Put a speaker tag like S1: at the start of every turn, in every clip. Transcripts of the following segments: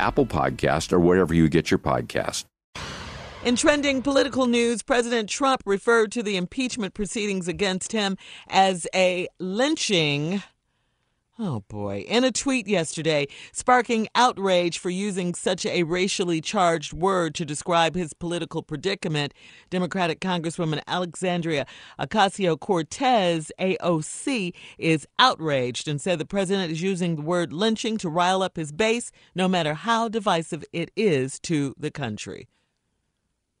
S1: Apple Podcast, or wherever you get your podcast.
S2: In trending political news, President Trump referred to the impeachment proceedings against him as a lynching. Oh boy. In a tweet yesterday, sparking outrage for using such a racially charged word to describe his political predicament, Democratic Congresswoman Alexandria Ocasio Cortez, AOC, is outraged and said the president is using the word lynching to rile up his base, no matter how divisive it is to the country.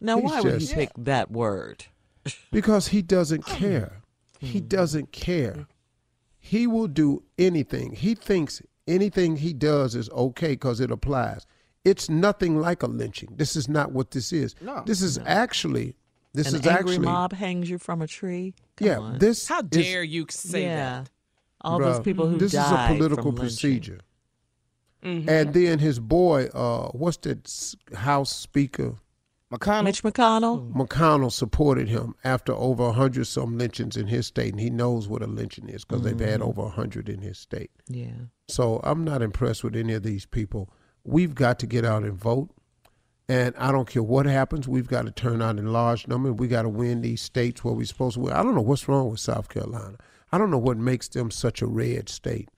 S2: Now,
S3: He's
S2: why would he
S3: just-
S2: pick that word?
S3: because he doesn't care. He doesn't care. He will do anything. He thinks anything he does is okay because it applies. It's nothing like a lynching. This is not what this is.
S4: No.
S3: This is actually. This
S2: An
S3: is
S2: angry
S3: actually.
S2: mob hangs you from a tree. Come
S3: yeah.
S2: on.
S3: This.
S4: How
S3: is-
S4: dare you say
S2: yeah.
S4: that?
S2: All those people who
S3: This
S2: died
S3: is a political
S2: from lynching.
S3: procedure.
S4: Mhm.
S3: And then his boy, uh, what's that House Speaker?
S4: McConnell.
S2: Mitch McConnell. Mm.
S3: McConnell supported him after over a hundred some lynchings in his state, and he knows what a lynching is because they've had mm. over a hundred in his state.
S2: Yeah.
S3: So I'm not impressed with any of these people. We've got to get out and vote. And I don't care what happens, we've got to turn out in large number. We got to win these states where we're supposed to win. I don't know what's wrong with South Carolina. I don't know what makes them such a red state.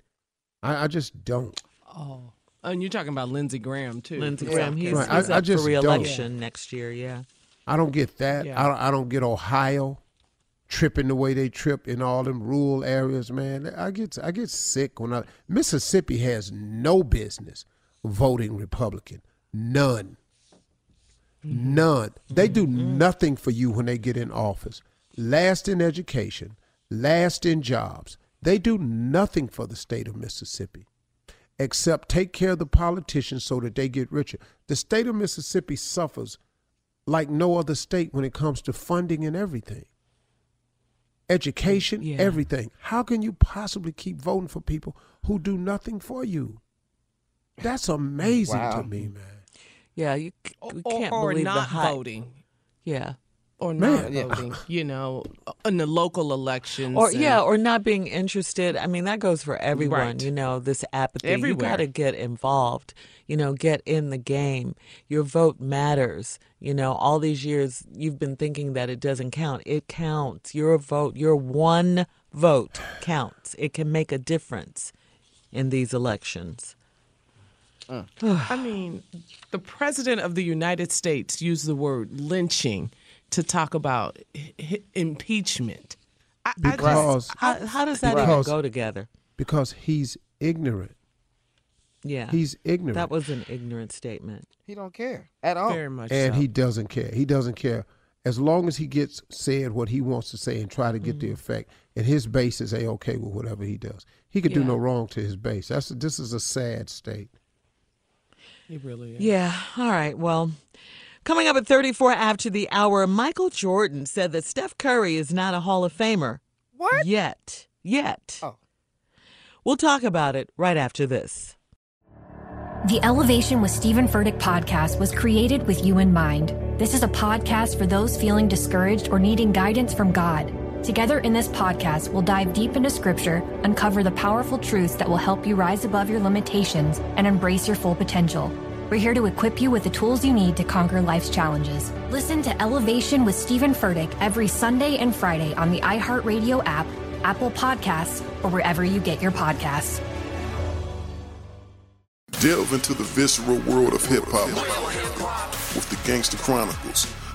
S3: I, I just don't.
S4: Oh. Oh, and you're talking about Lindsey Graham too.
S2: Lindsey
S4: Yeah.
S2: Graham, he's,
S3: Right,
S2: he's
S3: I- I
S2: up
S3: just
S2: for
S3: don't.
S2: reelection next year. Yeah.
S3: I don't get that.
S4: Yeah.
S3: I, don't, I don't get Ohio tripping the way they trip in all them rural areas, man. I get I get sick when I Mississippi has no business voting Republican. None. Mm-hmm. None. They do mm-hmm. Mm-hmm. nothing for you when they get in office. Last in education, last in jobs. They do nothing for the state of Mississippi except take care of the politicians so that they get richer. The state of Mississippi suffers like no other state when it comes to funding and everything. Education,
S2: Yeah.
S3: everything. How can you possibly keep voting for people who do nothing for you? That's amazing
S4: Wow.
S3: to me, man.
S2: Yeah. You, c-
S4: Or,
S2: can't
S4: or
S2: believe
S4: not
S2: the hype.
S4: voting.
S2: Yeah.
S4: Or
S3: Man.
S4: not voting, you know, in the local elections.
S2: Or
S4: and-
S2: yeah, or not being interested. I mean, that goes for everyone.
S4: Right.
S2: You know, this apathy.
S4: Everywhere.
S2: You got to get involved. You know, get in the game. Your vote matters. You know, all these years you've been thinking that it doesn't count. It counts. Your vote, your one vote counts. It can make a difference in these elections. Uh.
S4: I mean, the president of the United States used the word lynching to talk about h- h- impeachment. I, I just-
S3: Because
S2: How, how does that even go together?
S3: because he's ignorant.
S2: Yeah,
S3: He's ignorant.
S2: that was an ignorant statement.
S5: He don't care at all.
S4: very much
S3: and
S4: so.
S3: he doesn't care. He doesn't care as long as he gets said what he wants to say and try to get
S2: Mm-hmm.
S3: the effect. And his base is a okay with whatever he does. He could do no wrong to his base. That's this is a sad state.
S4: It really is.
S2: Yeah. All right. Well, coming up at 34 after the hour, Michael Jordan said that Steph Curry is not a Hall of Famer.
S5: What?
S2: Yet. Yet.
S5: Oh.
S2: We'll talk about it right after this.
S6: The Elevation with Stephen Furtick podcast was created with you in mind. This is a podcast for those feeling discouraged or needing guidance from God. Together in this podcast, we'll dive deep into scripture, uncover the powerful truths that will help you rise above your limitations and embrace your full potential. We're here to equip you with the tools you need to conquer life's challenges. Listen to Elevation with Stephen Furtick every Sunday and Friday on the iHeartRadio app, Apple Podcasts, or wherever you get your podcasts.
S7: Delve into the visceral world of hip hop with the Gangster Chronicles,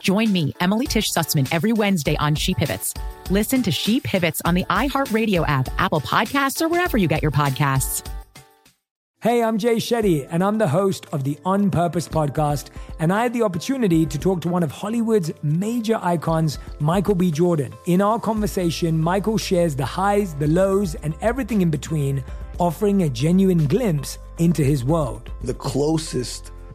S8: Join me, Emily Tish Sussman, every Wednesday on She Pivots. Listen to She Pivots on the iHeartRadio app, Apple Podcasts, or wherever you get your podcasts.
S9: Hey, I'm Jay Shetty, and I'm the host of the On Purpose podcast. And I had the opportunity to talk to one of Hollywood's major icons, Michael B. Jordan. In our conversation, Michael shares the highs, the lows, and everything in between, offering a genuine glimpse into his world.
S10: The closest